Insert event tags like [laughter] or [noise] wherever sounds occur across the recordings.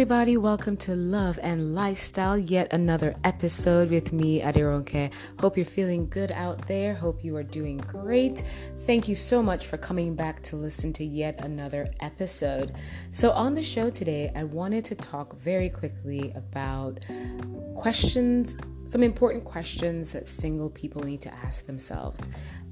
everybody. Welcome to Love and Lifestyle, yet another episode with me, Adironke. Hope you're feeling good out there. Hope you are doing great. Thank you so much for coming back to listen to yet another episode. So, on the show today, I wanted to talk very quickly about questions, some important questions that single people need to ask themselves.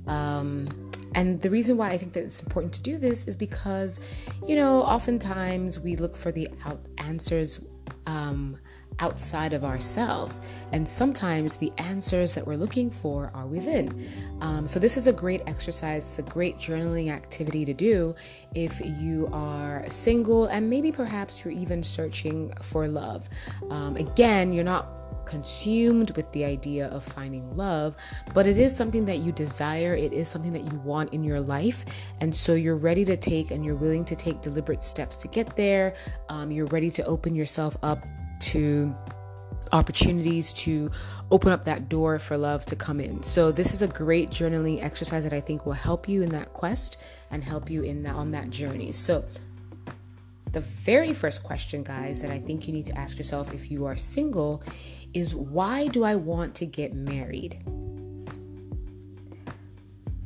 Um, and the reason why I think that it's important to do this is because, you know, oftentimes we look for the out- answers um, outside of ourselves, and sometimes the answers that we're looking for are within. Um, so, this is a great exercise, it's a great journaling activity to do if you are single and maybe perhaps you're even searching for love. Um, again, you're not consumed with the idea of finding love, but it is something that you desire, it is something that you want in your life. And so you're ready to take and you're willing to take deliberate steps to get there. Um, you're ready to open yourself up to opportunities to open up that door for love to come in. So this is a great journaling exercise that I think will help you in that quest and help you in that on that journey. So the very first question guys that I think you need to ask yourself if you are single is why do I want to get married?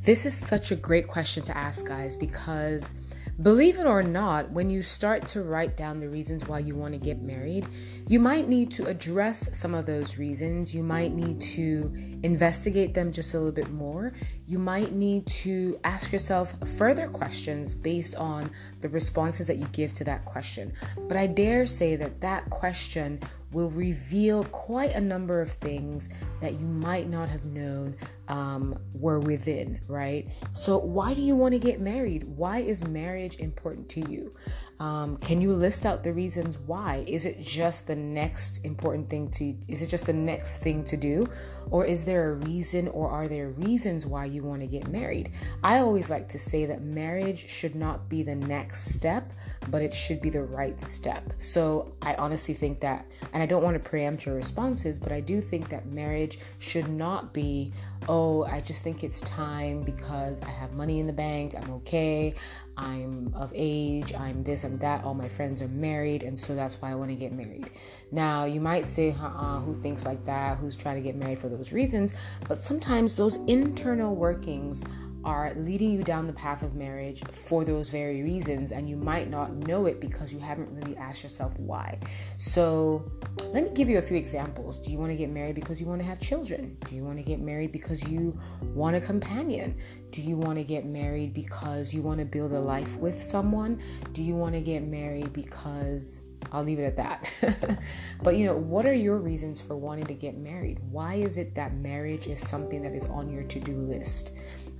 This is such a great question to ask, guys, because believe it or not, when you start to write down the reasons why you want to get married, you might need to address some of those reasons. You might need to investigate them just a little bit more. You might need to ask yourself further questions based on the responses that you give to that question. But I dare say that that question will reveal quite a number of things that you might not have known um, were within, right? So, why do you want to get married? Why is marriage important to you? Um, can you list out the reasons why? Is it just the next important thing to? Is it just the next thing to do, or is there a reason, or are there reasons why you want to get married? I always like to say that marriage should not be the next step, but it should be the right step. So I honestly think that, and I don't want to preempt your responses, but I do think that marriage should not be, oh, I just think it's time because I have money in the bank, I'm okay, I'm of age, I'm this, I'm that, all my friends are married, and so that's why I want to get married. Now, you might say, uh who thinks like that? Who's trying to get married for those reasons? But sometimes those internal workings are leading you down the path of marriage for those very reasons, and you might not know it because you haven't really asked yourself why. So, let me give you a few examples. Do you want to get married because you want to have children? Do you want to get married because you want a companion? Do you want to get married because you want to build a life with someone? Do you want to get married because I'll leave it at that. [laughs] but you know, what are your reasons for wanting to get married? Why is it that marriage is something that is on your to do list?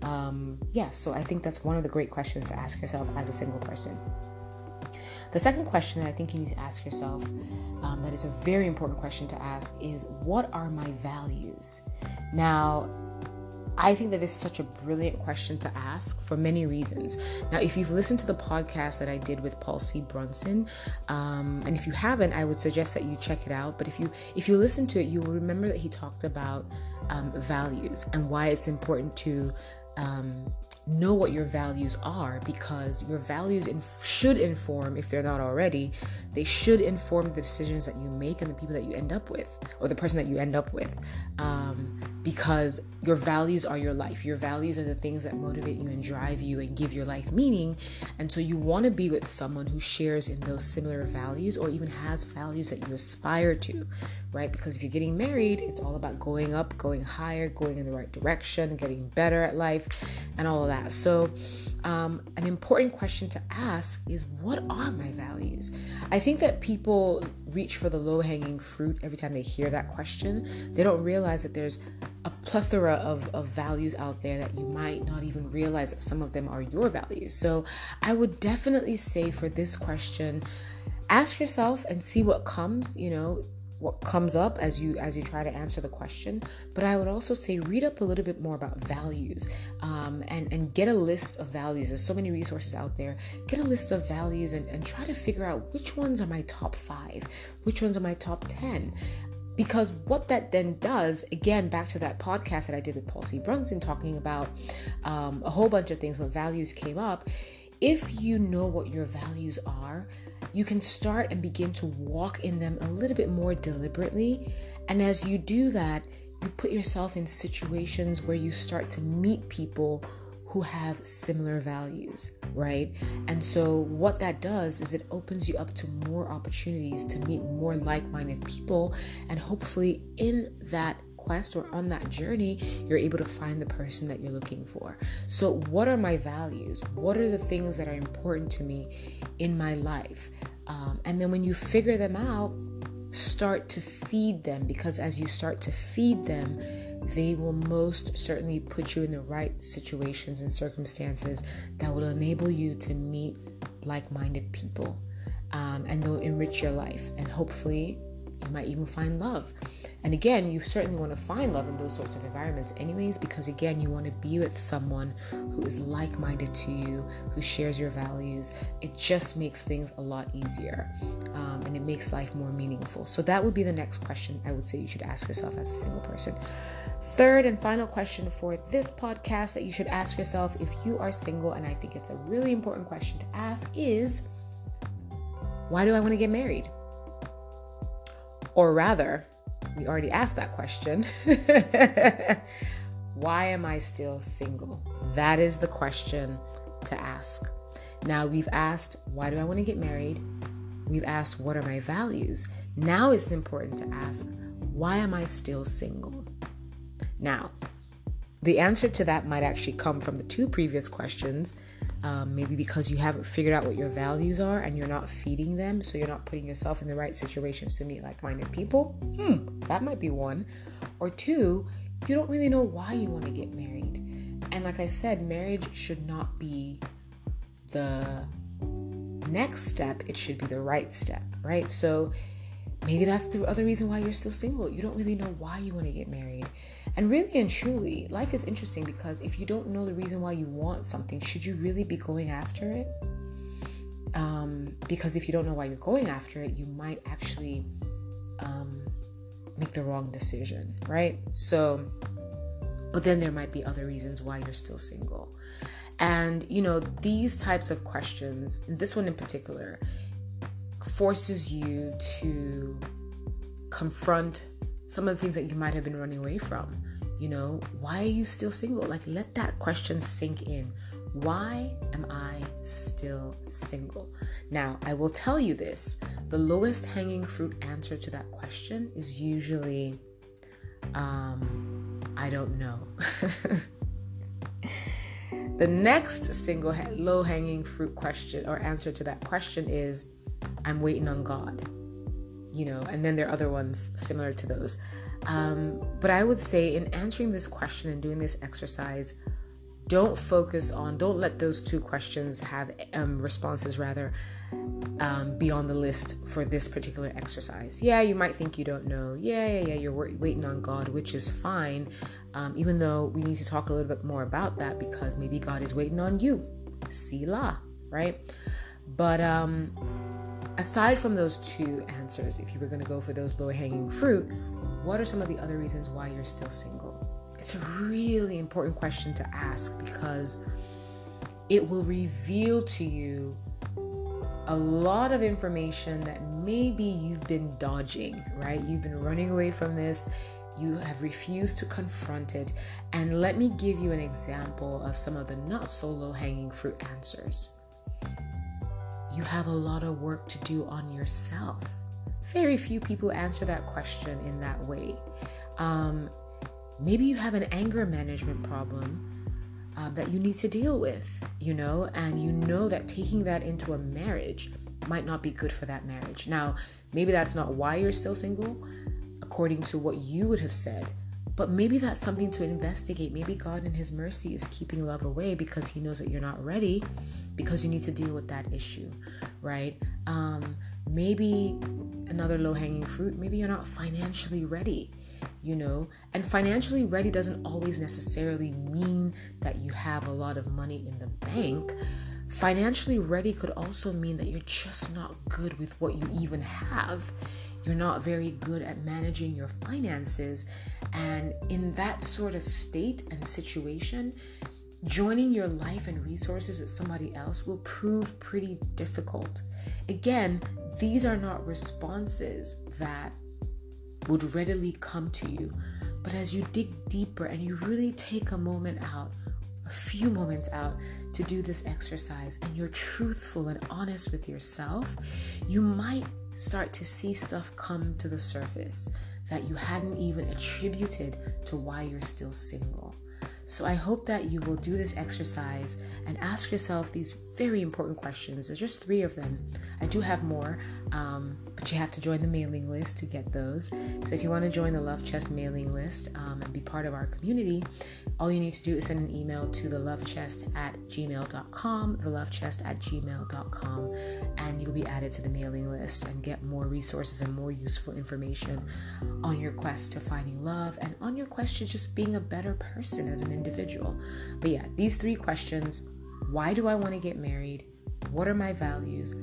Um, yeah, so I think that's one of the great questions to ask yourself as a single person. The second question that I think you need to ask yourself, um, that is a very important question to ask, is what are my values? Now, I think that this is such a brilliant question to ask for many reasons. Now, if you've listened to the podcast that I did with Paul C. Brunson, um, and if you haven't, I would suggest that you check it out. But if you if you listen to it, you will remember that he talked about um, values and why it's important to um, know what your values are because your values inf- should inform if they're not already they should inform the decisions that you make and the people that you end up with or the person that you end up with. Um, because your values are your life your values are the things that motivate you and drive you and give your life meaning and so you want to be with someone who shares in those similar values or even has values that you aspire to right because if you're getting married it's all about going up going higher going in the right direction getting better at life and all of that. So, um, an important question to ask is what are my values? I think that people reach for the low hanging fruit every time they hear that question. They don't realize that there's a plethora of, of values out there that you might not even realize that some of them are your values. So, I would definitely say for this question, ask yourself and see what comes. You know, what comes up as you as you try to answer the question. But i would also say read up a little bit more about values um, and and get a list of values. There's so many resources out there. Get a list of values and, and try to figure out which ones are my top five which ones are my top 10 because what that then does again back to that podcast that i did with paul c. Brunson talking about um, a whole bunch of things but values came up if you know what your values are, you can start and begin to walk in them a little bit more deliberately. And as you do that, you put yourself in situations where you start to meet people who have similar values, right? And so, what that does is it opens you up to more opportunities to meet more like minded people. And hopefully, in that quest or on that journey, you're able to find the person that you're looking for. So, what are my values? What are the things that are important to me in my life? Um, and then, when you figure them out, start to feed them because as you start to feed them, they will most certainly put you in the right situations and circumstances that will enable you to meet like minded people. Um, and they'll enrich your life. And hopefully, you might even find love. And again, you certainly want to find love in those sorts of environments, anyways, because again, you want to be with someone who is like minded to you, who shares your values. It just makes things a lot easier um, and it makes life more meaningful. So, that would be the next question I would say you should ask yourself as a single person. Third and final question for this podcast that you should ask yourself if you are single, and I think it's a really important question to ask, is why do I want to get married? Or rather, we already asked that question. [laughs] Why am I still single? That is the question to ask. Now, we've asked, why do I want to get married? We've asked, what are my values? Now it's important to ask, why am I still single? Now, the answer to that might actually come from the two previous questions um, maybe because you haven't figured out what your values are and you're not feeding them, so you're not putting yourself in the right situations to meet like minded people. Hmm, that might be one. Or two, you don't really know why you want to get married. And like I said, marriage should not be the next step, it should be the right step, right? So maybe that's the other reason why you're still single. You don't really know why you want to get married. And really and truly, life is interesting because if you don't know the reason why you want something, should you really be going after it? Um, because if you don't know why you're going after it, you might actually um, make the wrong decision, right? So, but then there might be other reasons why you're still single. And, you know, these types of questions, and this one in particular, forces you to confront some of the things that you might have been running away from. You know, why are you still single? Like, let that question sink in. Why am I still single? Now, I will tell you this the lowest hanging fruit answer to that question is usually, um, I don't know. [laughs] the next single low hanging fruit question or answer to that question is, I'm waiting on God you know, and then there are other ones similar to those. Um, but I would say in answering this question and doing this exercise, don't focus on, don't let those two questions have um, responses rather um, be on the list for this particular exercise. Yeah, you might think you don't know. Yeah, yeah, yeah, you're waiting on God, which is fine. Um, even though we need to talk a little bit more about that because maybe God is waiting on you. Selah, right? But um, aside from those two answers, if you were going to go for those low hanging fruit, what are some of the other reasons why you're still single? It's a really important question to ask because it will reveal to you a lot of information that maybe you've been dodging, right? You've been running away from this. You have refused to confront it. And let me give you an example of some of the not so low hanging fruit answers you have a lot of work to do on yourself. Very few people answer that question in that way. Um, maybe you have an anger management problem um, that you need to deal with, you know, and you know that taking that into a marriage might not be good for that marriage. Now, maybe that's not why you're still single, according to what you would have said, but maybe that's something to investigate. Maybe God, in His mercy, is keeping love away because He knows that you're not ready because you need to deal with that issue, right? Um, maybe another low hanging fruit, maybe you're not financially ready, you know? And financially ready doesn't always necessarily mean that you have a lot of money in the bank. Financially ready could also mean that you're just not good with what you even have you're not very good at managing your finances. And in that sort of state and situation, joining your life and resources with somebody else will prove pretty difficult. Again, these are not responses that would readily come to you. But as you dig deeper and you really take a moment out, a few moments out to do this exercise, and you're truthful and honest with yourself, you might start to see stuff come to the surface that you hadn't even attributed to why you're still single. So I hope that you will do this exercise and ask yourself these very important questions. There's just three of them. I do have more, um, but you have to join the mailing list to get those. So if you want to join the Love Chest mailing list um, and be part of our community, all you need to do is send an email to the lovechest at gmail.com, the lovechest at gmail.com, and you'll be added to the mailing list and get more resources and more useful information on your quest to finding love and on your quest to just being a better person as an individual. But yeah, these three questions why do I want to get married? What are my values?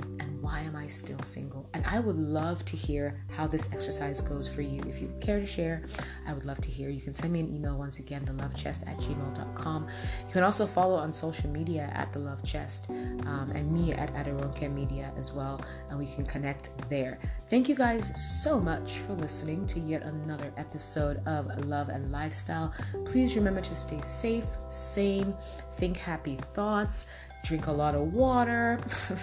Why am I still single? And I would love to hear how this exercise goes for you. If you care to share, I would love to hear. You can send me an email once again, thelovechest at gmail.com. You can also follow on social media at The Love Chest um, and me at Adironke Media as well, and we can connect there. Thank you guys so much for listening to yet another episode of Love and Lifestyle. Please remember to stay safe, sane, think happy thoughts drink a lot of water.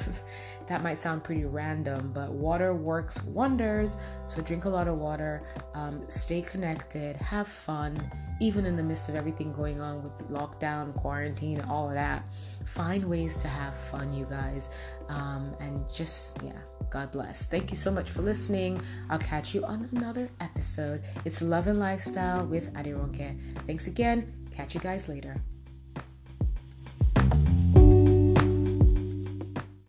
[laughs] that might sound pretty random, but water works wonders. So drink a lot of water, um, stay connected, have fun, even in the midst of everything going on with lockdown, quarantine, all of that. Find ways to have fun, you guys. Um, and just, yeah, God bless. Thank you so much for listening. I'll catch you on another episode. It's Love and Lifestyle with Adironke. Thanks again. Catch you guys later.